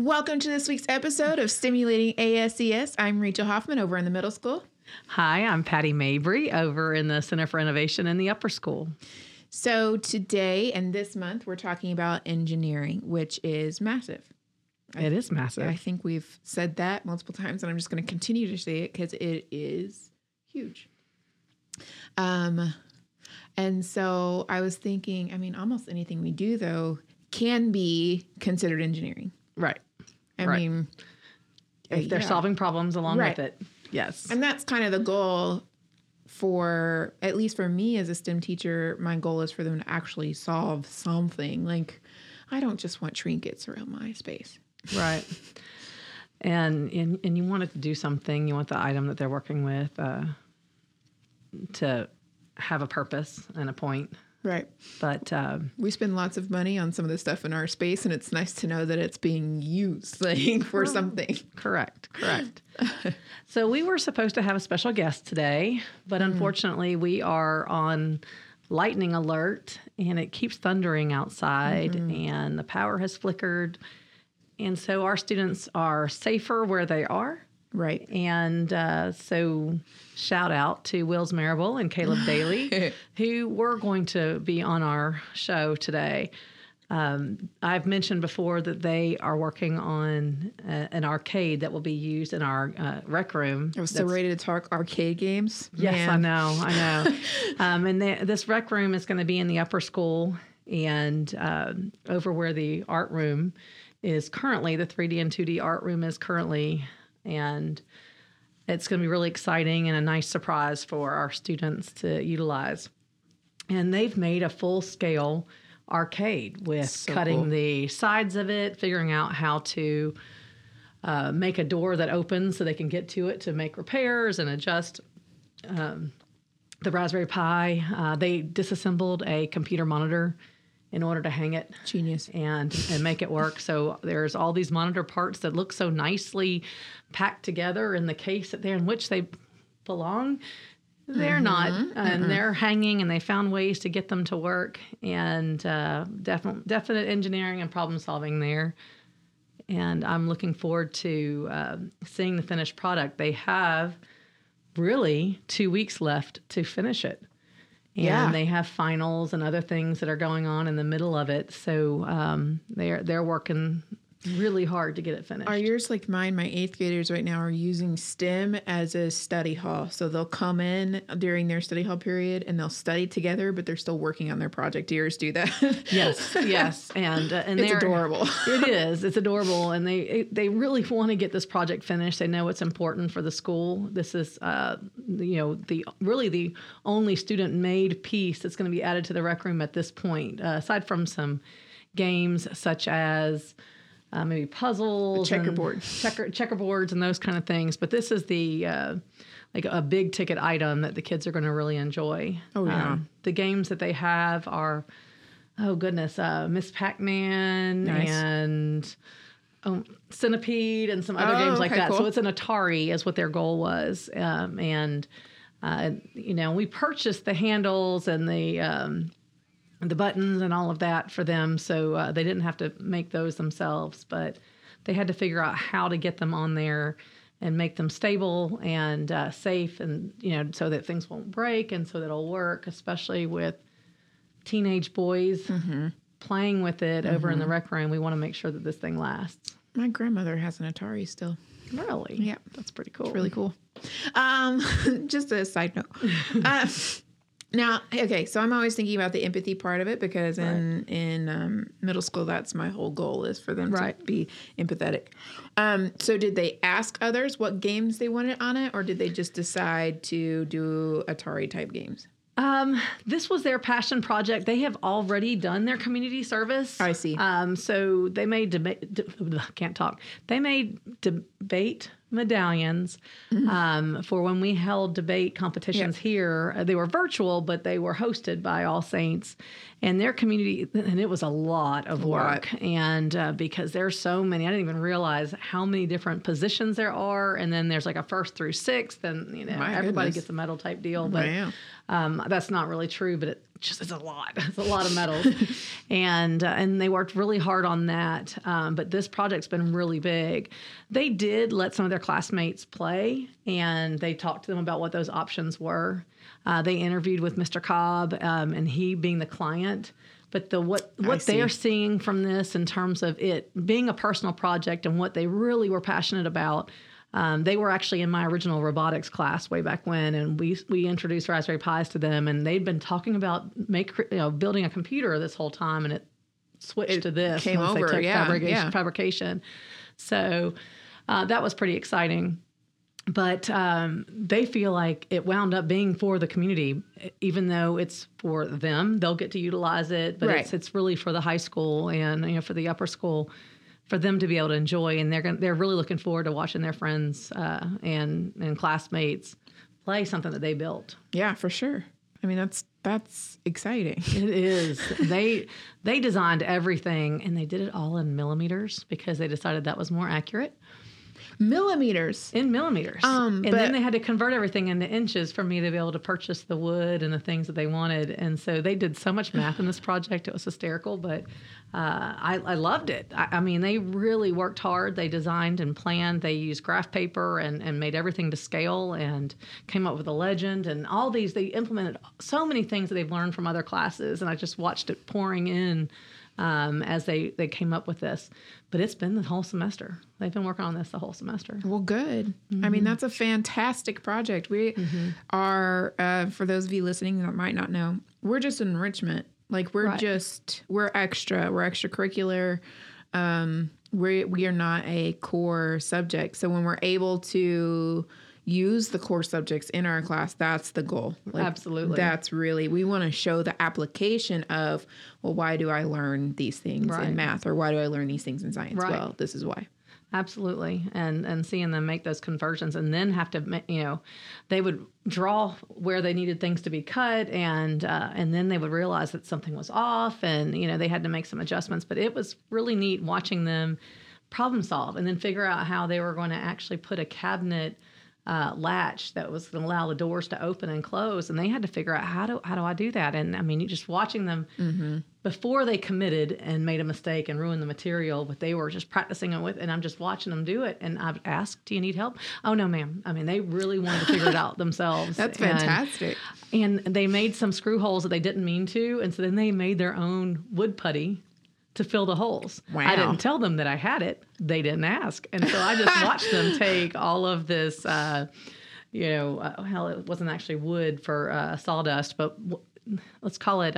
Welcome to this week's episode of Stimulating ASES. I'm Rachel Hoffman over in the middle school. Hi, I'm Patty Mabry over in the Center for Innovation in the upper school. So, today and this month, we're talking about engineering, which is massive. It is massive. I think we've said that multiple times, and I'm just going to continue to say it because it is huge. Um, and so I was thinking, I mean, almost anything we do, though, can be considered engineering. Right. I Right. mean, If they're yeah. solving problems along Right. with it. Yes. And that's kind of the goal for, at least for me as a STEM teacher, my goal is for them to actually solve something. Like, I don't just want trinkets around my space. right. And, and and you want it to do something. You want the item that they're working with uh, to have a purpose and a point. Right. But uh, We spend lots of money on some of the stuff in our space, and it's nice to know that it's being used like for something. Correct, correct. so we were supposed to have a special guest today, but unfortunately we are on lightning alert and it keeps thundering outside and the power has flickered. And so our students are safer where they are. Right. And uh, so, shout out to Wills Marable and Caleb Daly, who were going to be on our show today. Um, I've mentioned before that they are working on uh, an arcade that will be used in our uh, rec room. I was so ready to talk arcade games. Yes, I know, I know. um, and the, this rec room is going to be in the upper school and um, over where the art room is currently, the 3D and 2D art room is currently, and it's going to be really exciting and a nice surprise for our students to utilize. And they've made a full scale arcade with So cutting cool. the sides of it, figuring out how to uh, make a door that opens so they can get to it to make repairs and adjust um, the Raspberry Pi. Uh, they disassembled a computer monitor in order to hang it Genius. and and make it work. So there's all these monitor parts that look so nicely packed together in the case that they're in which they belong. They're not, and they're hanging, and they found ways to get them to work, and uh, definite definite engineering and problem solving there. And I'm looking forward to um seeing the finished product. They have really two weeks left to finish it. And Yeah. they have finals and other things that are going on in the middle of it. So um, they're they're working really hard to get it finished. Are yours like mine? My eighth graders right now are using STEM as a study hall. So they'll come in during their study hall period and they'll study together, but they're still working on their project. Do yours do that? yes, yes, and uh, and It's they're adorable. it is. It's adorable, and they they really want to get this project finished. They know it's important for the school. This is, uh, you know, the really the only student made piece that's going to be added to the rec room at this point, uh, aside from some games such as. Uh, maybe puzzles, A and checkerboard. checker checkerboards, and those kind of things. But this is the uh, like a big ticket item that the kids are going to really enjoy. Oh, yeah. Um, the games that they have are oh goodness, uh, Miss Pac-Man Nice. and um, Centipede and some other Oh, games like okay, that. So it's an Atari, is what their goal was, um, and uh, you know we purchased the handles and the um, the buttons and all of that for them, so uh, they didn't have to make those themselves, but they had to figure out how to get them on there and make them stable and uh, safe and you know so that things won't break and so that it'll work especially with teenage boys Mm-hmm. playing with it over in the rec room we want to make sure that this thing lasts My grandmother has an Atari still. really Yeah. that's pretty cool Really cool. Um, just a side note. Uh, now, okay, so I'm always thinking about the empathy part of it because in in um, middle school, that's my whole goal is for them Right. to be empathetic. Um, so, did they ask others what games they wanted on it, or did they just decide to do Atari type games? Um, this was their passion project. They have already done their community service. I see. Um, so they made debate. De- can't talk. They made debate medallions Mm-hmm. um, for when we held debate competitions here. Uh, They were virtual, but they were hosted by All Saints and their community. And it was a lot of lot. work. And uh, because there's so many, I didn't even realize how many different positions there are. And then there's like a first through sixth, and you know My everybody goodness. gets a medal type deal. But Wow. Um, that's not really true, but it just is a lot. It's a lot of medals, and uh, and they worked really hard on that. Um, but this project's been really big. They did let some of their classmates play, and they talked to them about what those options were. Uh, they interviewed with Mr. Cobb, um, and he being the client. But the what what they are seeing from this in terms of it being a personal project and what they really were passionate about. Um, they were actually in my original robotics class way back when, and we we introduced Raspberry Pis to them, and they'd been talking about make you know building a computer this whole time, and it switched It to this came once over, they took yeah, fabrication, yeah. fabrication. So uh, that was pretty exciting but um, they feel like it wound up being for the community, even though it's for them. They'll get to utilize it, but Right. it's it's really for the high school and you know for the upper school, for them to be able to enjoy. And they're gonna, they're really looking forward to watching their friends uh, and and classmates play something that they built. Yeah, for sure. I mean, that's that's exciting. It is. they they designed everything and they did it all in millimeters because they decided that was more accurate. Millimeters. in millimeters. Um, and then they had to convert everything into inches for me to be able to purchase the wood and the things that they wanted. And so they did so much math in this project; it was hysterical. But uh, I, I loved it. I, I mean, they really worked hard. They designed and planned. They used graph paper and, and made everything to scale and came up with a legend and all these. They implemented so many things that they've learned from other classes, and I just watched it pouring in um, as they they came up with this. But it's been the whole semester. They've been working on this the whole semester. Well, good. I Mm-hmm. mean, that's a fantastic project. We are, uh, for those of you listening that might not know, we're just enrichment. Like we're Right. just we're extra. We're extracurricular. Um, we we are not a core subject. So when we're able to use the core subjects in our class, that's the goal. Like, Absolutely. That's really we want to show the application of well, why do I learn these things Right. in math, or why do I learn these things in science? Right. Well, this is why. Absolutely, and and seeing them make those conversions, and then have to, you know, they would draw where they needed things to be cut, and uh, and then they would realize that something was off, and you know they had to make some adjustments. But it was really neat watching them problem solve, and then figure out how they were going to actually put a cabinet uh, latch that was going to allow the doors to open and close, and they had to figure out how do how do I do that? And I mean, you just watching them before they committed and made a mistake and ruined the material, but they were just practicing it with, and I'm just watching them do it. And I've asked, "Do you need help?" Oh no, ma'am. I mean, they really wanted to figure it out themselves. That's And- fantastic. And, they made some screw holes that they didn't mean to, and so then they made their own wood putty to fill the holes. I didn't tell them that I had it. They didn't ask, and so I just watched them take all of this. Uh, you know, uh, hell, it wasn't actually wood for uh, sawdust, but w- let's call it.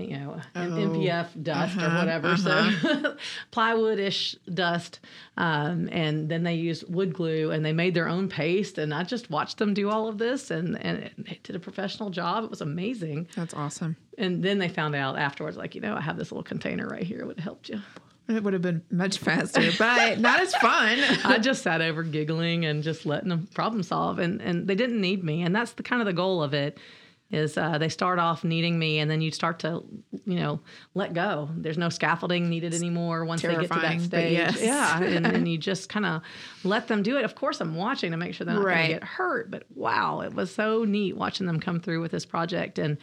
You know, Oh, MDF dust or uh-huh, whatever. So plywood-ish dust. Um, and then they used wood glue and they made their own paste. And I just watched them do all of this and, and they did a professional job. It was amazing. That's awesome. And then they found out afterwards, like, you know, I have this little container right here. It would have helped you. It would have been much faster, but not as fun. I just sat over giggling and just letting them problem solve, and and they didn't need me, and that's the kind of the goal of it. Is uh, they start off needing me, and then you start to, you know, let go. There's no scaffolding needed anymore once they get to that stage. yes. Yeah, and, and you just kind of let them do it. Of course, I'm watching to make sure they're not going to get hurt. But wow, it was so neat watching them come through with this project, and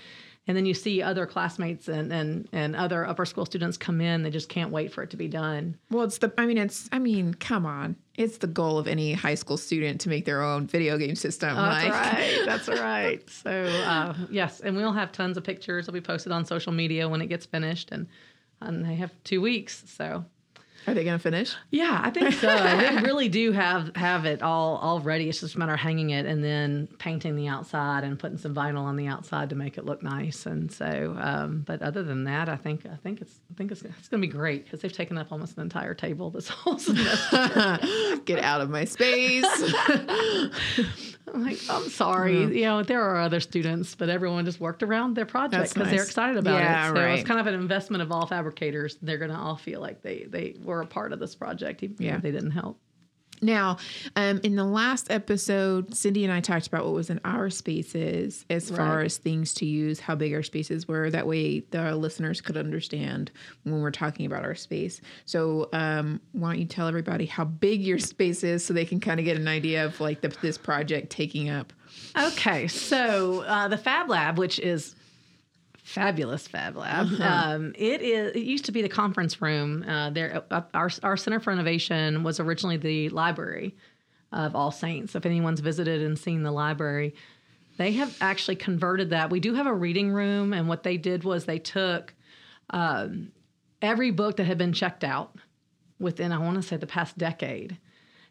and then you see other classmates and and and other upper school students come in. They just can't wait for it to be done. Well, it's the, I mean, it's, I mean, come on. It's the goal of any high school student to make their own video game system. That's like, right. That's right. So uh, yes, and we'll have tons of pictures. They'll be posted on social media when it gets finished, and and they have two weeks. So Are they going to finish? yeah, I think so. they really do have have it all all ready. It's just a matter of hanging it and then painting the outside and putting some vinyl on the outside to make it look nice. And so, um, but other than that, I think I think it's I think it's it's going to be great because they've taken up almost an entire table this whole semester. Get out of my space. I'm like, I'm sorry. You know, there are other students, but everyone just worked around their project because they're excited about Yeah, it. So right. it's kind of an investment of all fabricators. They're going to all feel like they they were a part of this project, even Yeah. if they didn't help. Now, um, in the last episode, Cindy and I talked about what was in our spaces as far as things to use, how big our spaces were. That way, the listeners could understand when we're talking about our space. So, um, why don't you tell everybody how big your space is so they can kind of get an idea of like the, this project taking up? Okay, so uh, the Fab Lab, which is fabulous Fab Lab. Um, it is. It used to be the conference room. Uh, there, uh, our our Center for Innovation was originally the library of All Saints. If anyone's visited and seen the library, they have actually converted that. We do have a reading room, and what they did was they took um, every book that had been checked out within, I want to say, the past decade,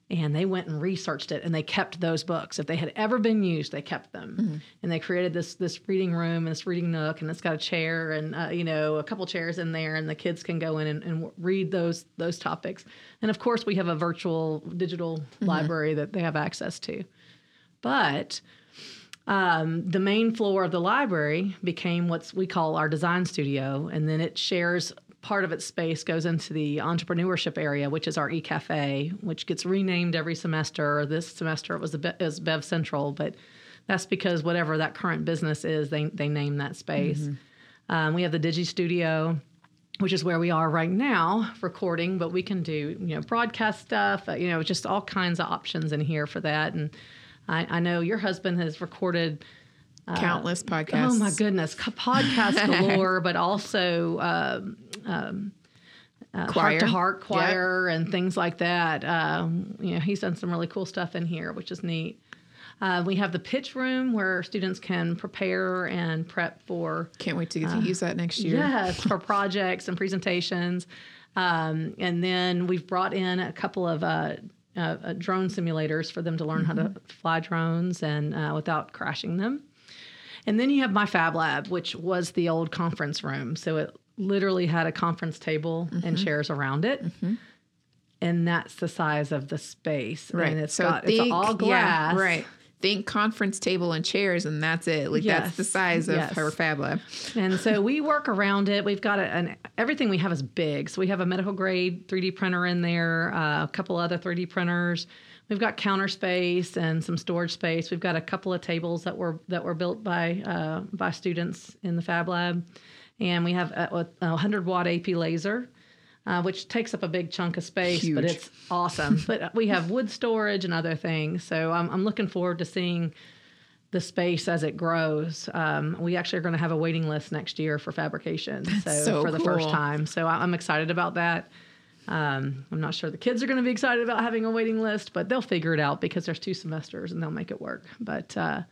and they went and researched it and they kept those books if they had ever been used they kept them mm-hmm. and they created this this reading room and this reading nook and it's got a chair and uh, you know a couple chairs in there and the kids can go in and, and, read those those topics and of course we have a virtual digital mm-hmm. library that they have access to but um, the main floor of the library became what we call our design studio and then it shares part of its space goes into the entrepreneurship area, which is our e-cafe, which gets renamed every semester. This semester it was a bit as Bev Central, but that's because whatever that current business is, they they name that space. Mm-hmm. Um, we have the Digi Studio, which is where we are right now recording, but we can do you know broadcast stuff, uh, you know, just all kinds of options in here for that. And I, I know your husband has recorded countless uh, podcasts. Oh my goodness, podcast galore, but also um, um, uh, heart to heart choir yep. and things like that. Um, you know, he's done some really cool stuff in here, which is neat. Uh, we have the pitch room where students can prepare and prep for. Can't wait to get to uh, use that next year. Yes, for projects and presentations. Um, and then we've brought in a couple of uh, uh, drone simulators for them to learn mm-hmm. how to mm-hmm. fly drones and uh, without crashing them. And then you have my Fab Lab, which was the old conference room. So it literally had a conference table mm-hmm. and chairs around it. Mm-hmm. And that's the size of the space. Right. And it's so got think, it's all glass. Yeah, right. Think conference table and chairs, and that's it. Like yes. that's the size of yes. her Fab Lab. And so we work around it. We've got a, an everything we have is big. So we have a medical grade 3D printer in there, uh, a couple other 3D printers. We've got counter space and some storage space. We've got a couple of tables that were that were built by uh, by students in the Fab Lab and we have a, a 100 watt AP laser. Uh, which takes up a big chunk of space, Huge. but it's awesome. but we have wood storage and other things. So I'm, I'm looking forward to seeing the space as it grows. Um, we actually are going to have a waiting list next year for fabrication. So, so, for the cool. first time. So I'm excited about that. Um, I'm not sure the kids are going to be excited about having a waiting list, but they'll figure it out because there's two semesters and they'll make it work. But uh,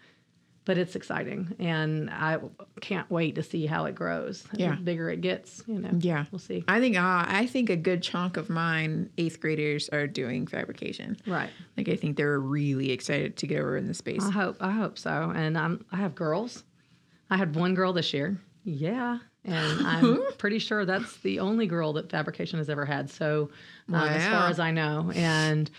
but it's exciting and I can't wait to see how it grows. Yeah. The bigger it gets, you know. Yeah. We'll see. I think uh, I think a good chunk of mine eighth graders are doing fabrication. Right. Like I think they're really excited to get over in the space. I hope I hope so. And I'm I have girls. I had one girl this year. Yeah. And I'm pretty sure that's the only girl that fabrication has ever had. So um, wow. as far as I know. And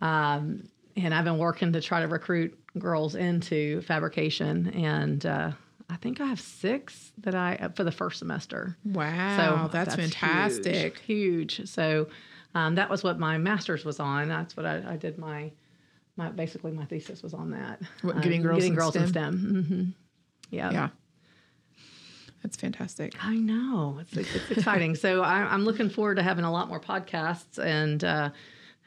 um, and I've been working to try to recruit girls into fabrication, and uh, I think I have six that I for the first semester. Wow, so that's, that's fantastic, huge. huge. So um, that was what my master's was on. That's what I, I, did my my basically my thesis was on that. What, getting girls, getting in girls STEM? in STEM. Mm-hmm. Yeah, yeah. That's fantastic. I know it's, it's exciting. so I, am looking forward to having a lot more podcasts and. Uh,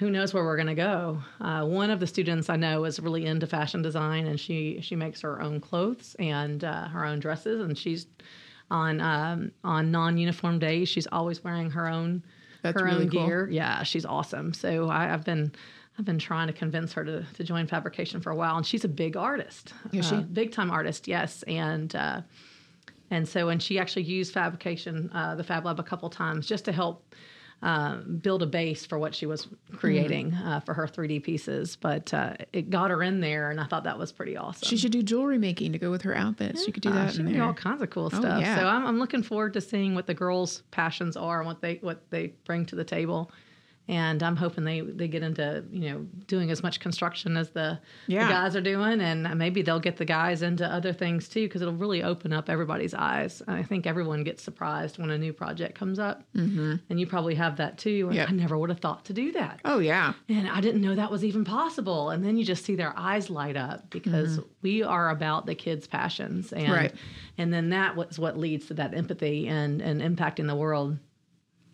who knows where we're going to go. Uh, one of the students I know is really into fashion design, and she she makes her own clothes and uh, her own dresses, and she's on um, on non uniform days. She's always wearing her own That's her really own cool. gear. Yeah, she's awesome. So I, have been. I've been trying to convince her to, to join fabrication for a while, and she's a big artist. Is she? Uh, big time artist, yes. And uh, and so, and she actually used fabrication, uh, the Fab Lab, a couple times just to help um, build a base for what she was creating mm-hmm. uh, for her 3D pieces. But uh, it got her in there, and I thought that was pretty awesome. She should do jewelry making to go with her outfits. Yeah, she could do that. Uh, she can do all kinds of cool oh, stuff. Yeah. So I'm, I'm looking forward to seeing what the girls' passions are and what they what they bring to the table and I'm hoping they they get into you know doing as much construction as the, yeah. the guys are doing, and maybe they'll get the guys into other things too because it'll really open up everybody's eyes. I think everyone gets surprised when a new project comes up, mm-hmm. and you probably have that too. Yep. I never would have thought to do that. Oh yeah, and I didn't know that was even possible. And then you just see their eyes light up because mm-hmm. we are about the kids' passions, and right. and then that was what leads to that empathy and and impacting the world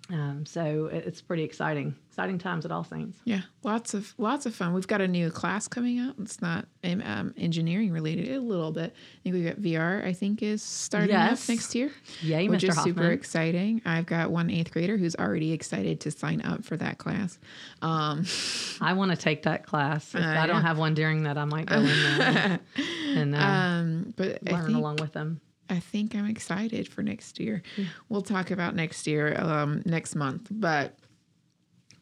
Um, so it's pretty exciting, exciting times at All Saints. Yeah, lots of lots of fun. We've got a new class coming out. It's not um, engineering related, a little bit. I think we've got VR. I think is starting Yes. up next year, Yay, which Mr. is super exciting. I've got one eighth grader who's already excited to sign up for that class. Um, I want to take that class. If Uh, I don't yeah. have one during that, I might go in there and uh, um, but learn along with them. I think I'm excited for next year. We'll talk about next year um, next month, but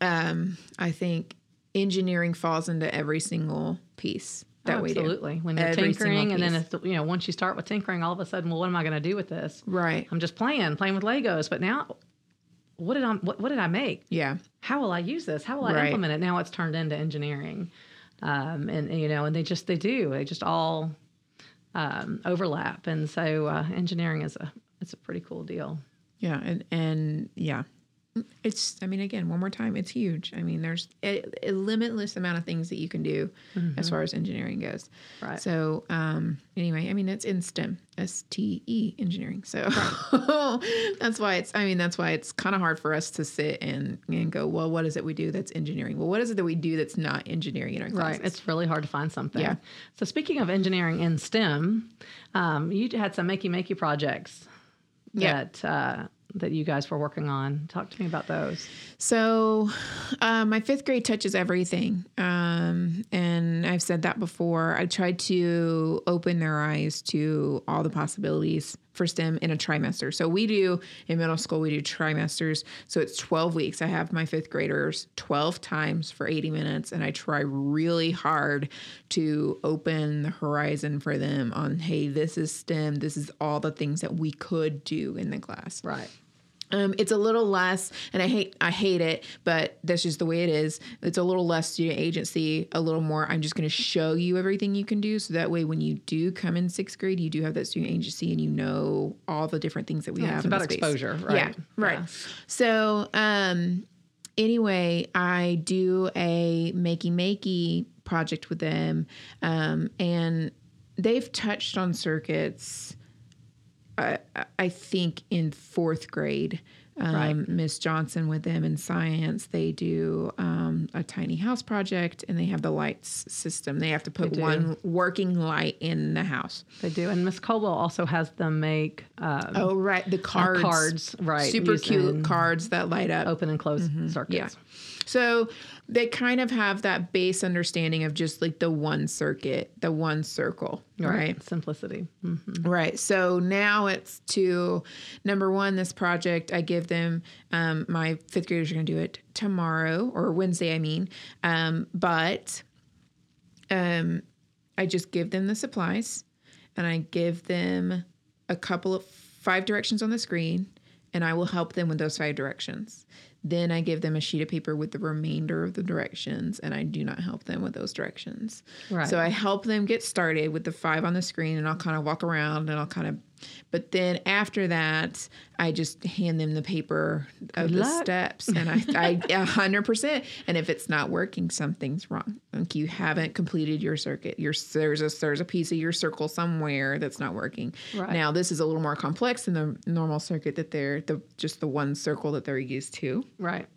um, I think engineering falls into every single piece that we do. Absolutely. When you're Every tinkering, and then if, you know, once you start with tinkering, all of a sudden, well, what am I going to do with this? Right. I'm just playing, playing with Legos. But now, what did I what, what did I make? Yeah. How will I use this? How will I Right. implement it? Now it's turned into engineering, um, and you know, and they just they do they just all um, overlap, and so uh, engineering is a it's a pretty cool deal. Yeah. And, and yeah, it's, I mean, again, one more time, it's huge. I mean, there's a, a limitless amount of things that you can do as far as engineering goes. Right. So, um, anyway, I mean, it's in STEM, S T E engineering. So that's why it's, I mean, that's why it's kind of hard for us to sit and, and go, well, what is it we do that's engineering? Well, what is it that we do that's not engineering in our classes? Right. It's really hard to find something. Yeah. So speaking of engineering in STEM, um, you had some makey makey projects Yeah. that uh, that you guys were working on. Talk to me about those. So, uh, my fifth grade touches everything. Um, and I've said that before. I tried to open their eyes to all the possibilities for STEM in a trimester. So, we do in middle school, we do trimesters. So, it's 12 weeks. I have my fifth graders 12 times for 80 minutes, and I try really hard to open the horizon for them on, hey, this is STEM. This is all the things that we could do in the class. Right. Um, it's a little less, and I hate I hate it, but that's just the way it is. It's a little less student agency, a little more. I'm just going to show you everything you can do, so that way when you do come in sixth grade, you do have that student agency, and you know all the different things that we have. It's in the about exposure, right? Yeah, right. So, um, anyway, I do a makey makey project with them, um, and they've touched on circuits. I, I think in fourth grade, Right. um, Miss Johnson with them in science, they do um, a tiny house project and they have the lights system. They have to put one working light in the house. They do. And Miss Colwell also has them make um, Oh, right. The cards. cards, right, Super using- cute cards that light up. open and closed Yeah. circuits. So they kind of have that base understanding of just like the one circuit, the one circle, right? Simplicity. Mm. Right. So now it's to number one, this project, I give them, um, my fifth graders are going to do it tomorrow or Wednesday, I mean. Um, but um, I just give them the supplies and I give them a couple of five directions on the screen and I will help them with those five directions. Then I give them a sheet of paper with the remainder of the directions and I do not help them with those directions. Right. So I help them get started with the five on the screen and I'll kind of walk around and I'll kind of, but then after that, I just hand them the paper of the steps and I, I, a hundred percent. And if it's not working, something's wrong. Like you haven't completed your circuit. Your, there's a, there's a piece of your circle somewhere that's not working. Right. Now this is a little more complex than the normal circuit that they're the, just the one circle that they're used to. Right.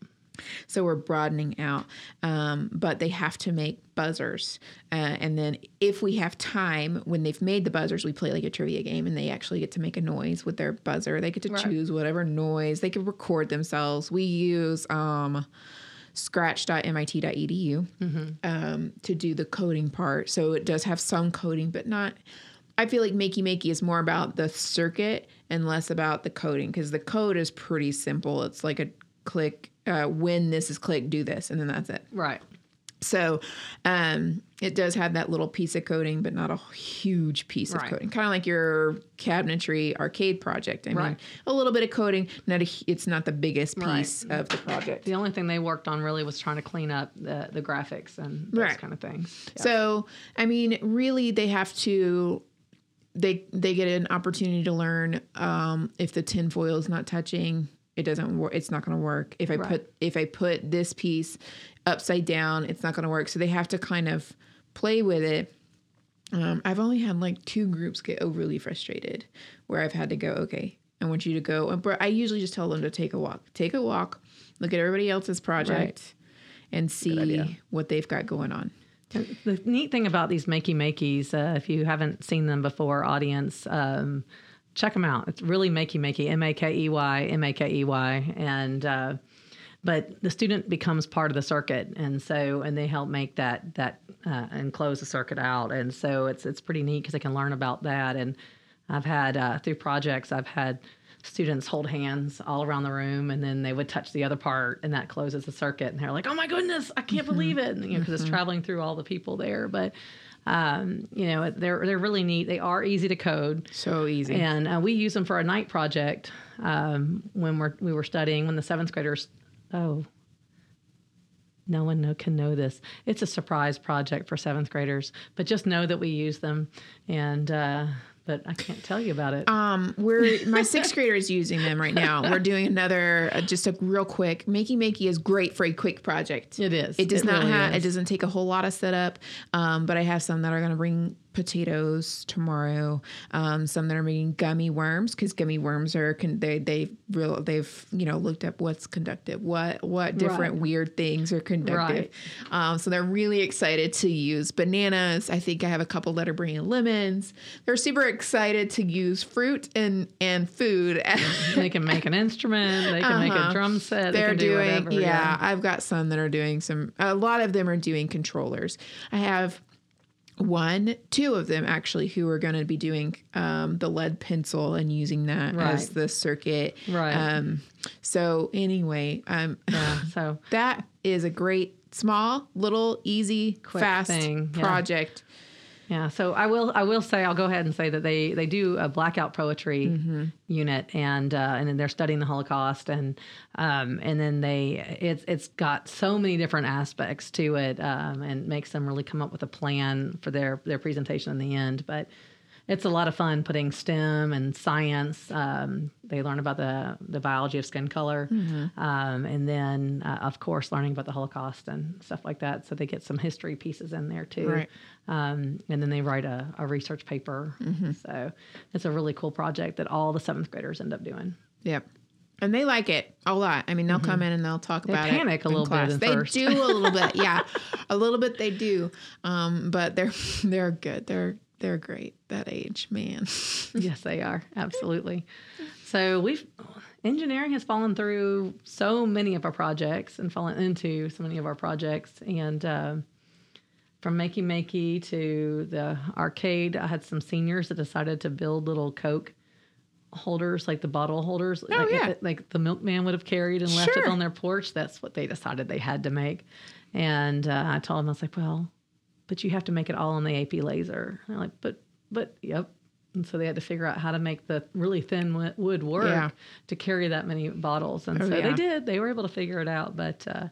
So we're broadening out, um, but they have to make buzzers. Uh, and then if we have time, when they've made the buzzers, we play like a trivia game and they actually get to make a noise with their buzzer. They get to Right. choose whatever noise. They can record themselves. We use um, scratch.mit.edu um, to do the coding part. So it does have some coding, but not. I feel like Makey Makey is more about the circuit and less about the coding because the code is pretty simple. It's like a click, uh, when this is clicked, do this, and then that's it. Right. So um, it does have that little piece of coding, but not a huge piece of coding. Kind of like your cabinetry arcade project. I mean, Right. a little bit of coding. Not a, it's not the biggest Right. piece of the project. The only thing they worked on really was trying to clean up the, the graphics and those Right. kind of things. Yeah. So, I mean, really, they have to. They they get an opportunity to learn um, if the tinfoil is not touching, it doesn't work. It's not going to work. If I Right. put if I put this piece upside down, it's not going to work. So they have to kind of play with it. Um, I've only had like two groups get overly frustrated, where I've had to go, okay, I want you to go. But I usually just tell them to take a walk. Take a walk, look at everybody else's project, and see what they've got going on. The neat thing about these makey makeys, uh, if you haven't seen them before, audience, um, check them out. It's really makey makey, M A K E Y, M A K E Y, and uh, but the student becomes part of the circuit, and so and they help make that that uh, and close the circuit out, and so it's it's pretty neat because they can learn about that. And I've had uh, through projects, I've had students hold hands all around the room and then they would touch the other part and that closes the circuit. And they're like oh my goodness i can't believe it. And, you know because it's traveling through all the people there. But um, you know they're they're really neat. They are easy to code. So easy. and uh, we use them for a night project um, when we're we were studying when the seventh graders oh no one know, can know this. It's a surprise project for seventh graders but just know that we use them. And uh, but i can't tell you about it Um, we're my sixth grader is using them right now. We're doing another, uh, just a real quick. Makey Makey is great for a quick project. It is. It does It not really have. It doesn't take a whole lot of setup. Um, but I have some that are going to bring potatoes tomorrow. Um, some that are making gummy worms because gummy worms are con- they they real they've you know looked up what's conductive, what what different Right. weird things are conductive. Um, so they're really excited to use bananas. I think I have a couple that are bringing lemons. They're super excited to use fruit and and food. they can make an instrument. They can make Uh-huh. a drum set. They They're do doing, whatever. yeah, I've got some that are doing some, a lot of them are doing controllers. I have one, two of them actually, who are going to be doing um, the lead pencil and using that as the circuit. Right. Um, so, anyway, um, Yeah, so that is a great, small, little, easy, Quick fast thing, project. yeah, so I will. I will say. I'll go ahead and say that they they do a blackout poetry Mm-hmm. unit, and uh, and then they're studying the Holocaust, and um, and then they it's it's got so many different aspects to it, um, and makes them really come up with a plan for their their presentation in the end, but. It's a lot of fun putting STEM and science. Um, they learn about the, the biology of skin color, Mm-hmm. um, and then, uh, of course, learning about the Holocaust and stuff like that. So they get some history pieces in there too. Right. Um, and then they write a, a research paper. So it's a really cool project that all the seventh graders end up doing. Yep. And they like it a lot. I mean, they'll come in and they'll talk about it. panic a little bit class. at They first. do a little bit, yeah, a little bit. They do, um, but they're they're good. They're they're great that age, man. yes, they are. Absolutely. So we've engineering has fallen through so many of our projects and fallen into so many of our projects. And um from Makey Makey to the arcade, I had some seniors that decided to build little Coke holders, like the bottle holders, like, Oh, yeah. like the milkman would have carried and left it on their porch. That's what they decided they had to make. And uh, I told them, I was like, well, but you have to make it all on the AP laser. And they're like, but, but, yep. And so they had to figure out how to make the really thin wood work Yeah. to carry that many bottles. And Oh, so yeah. they did. They were able to figure it out. But uh,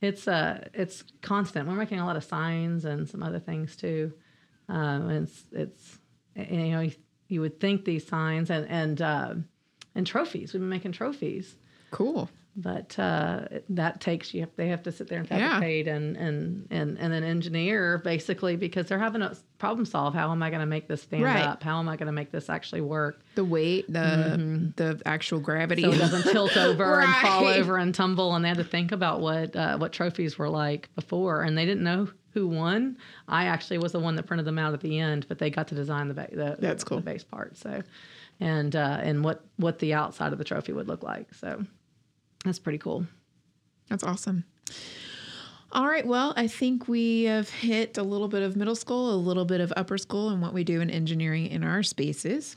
it's uh, it's constant. We're making a lot of signs and some other things too. Um, it's it's you know you, you would think these signs and and uh, and trophies. We've been making trophies Cool. But uh, that takes you. They have to sit there and Yeah. fabricate and and and and then engineer basically because they're having a problem solve. How am I going to make this stand Right. up? How am I going to make this actually work The weight, the the actual gravity. so it doesn't tilt over and fall over and tumble? And they had to think about what uh, what trophies were like before, and they didn't know who won. I actually was the one that printed them out at the end, but they got to design the ba- the, That's the, cool. the base part. So, and uh, and what what the outside of the trophy would look like. So, that's pretty cool. That's awesome. All right. Well, I think we have hit a little bit of middle school, a little bit of upper school, and what we do in engineering in our spaces.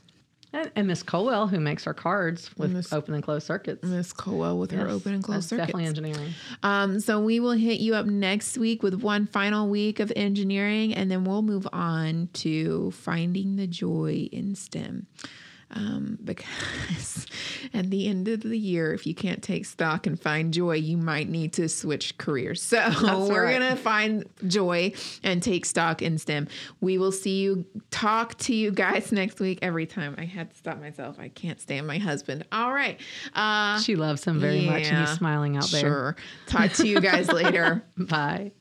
And, and Miss Colwell, who makes our cards with Miss- open and closed circuits. Miss Colwell with her open and closed that's circuits. Definitely engineering. Um, so we will hit you up next week with one final week of engineering, and then we'll move on to finding the joy in STEM. Um, because at the end of the year, if you can't take stock and find joy, you might need to switch careers. So we're right. gonna find joy and take stock in STEM. We will see you talk to you guys next week. Every time I had to stop myself, I can't stand my husband. All right. Uh, She loves him very much, and yeah, he's smiling out there. Sure. Talk to you guys later. Bye.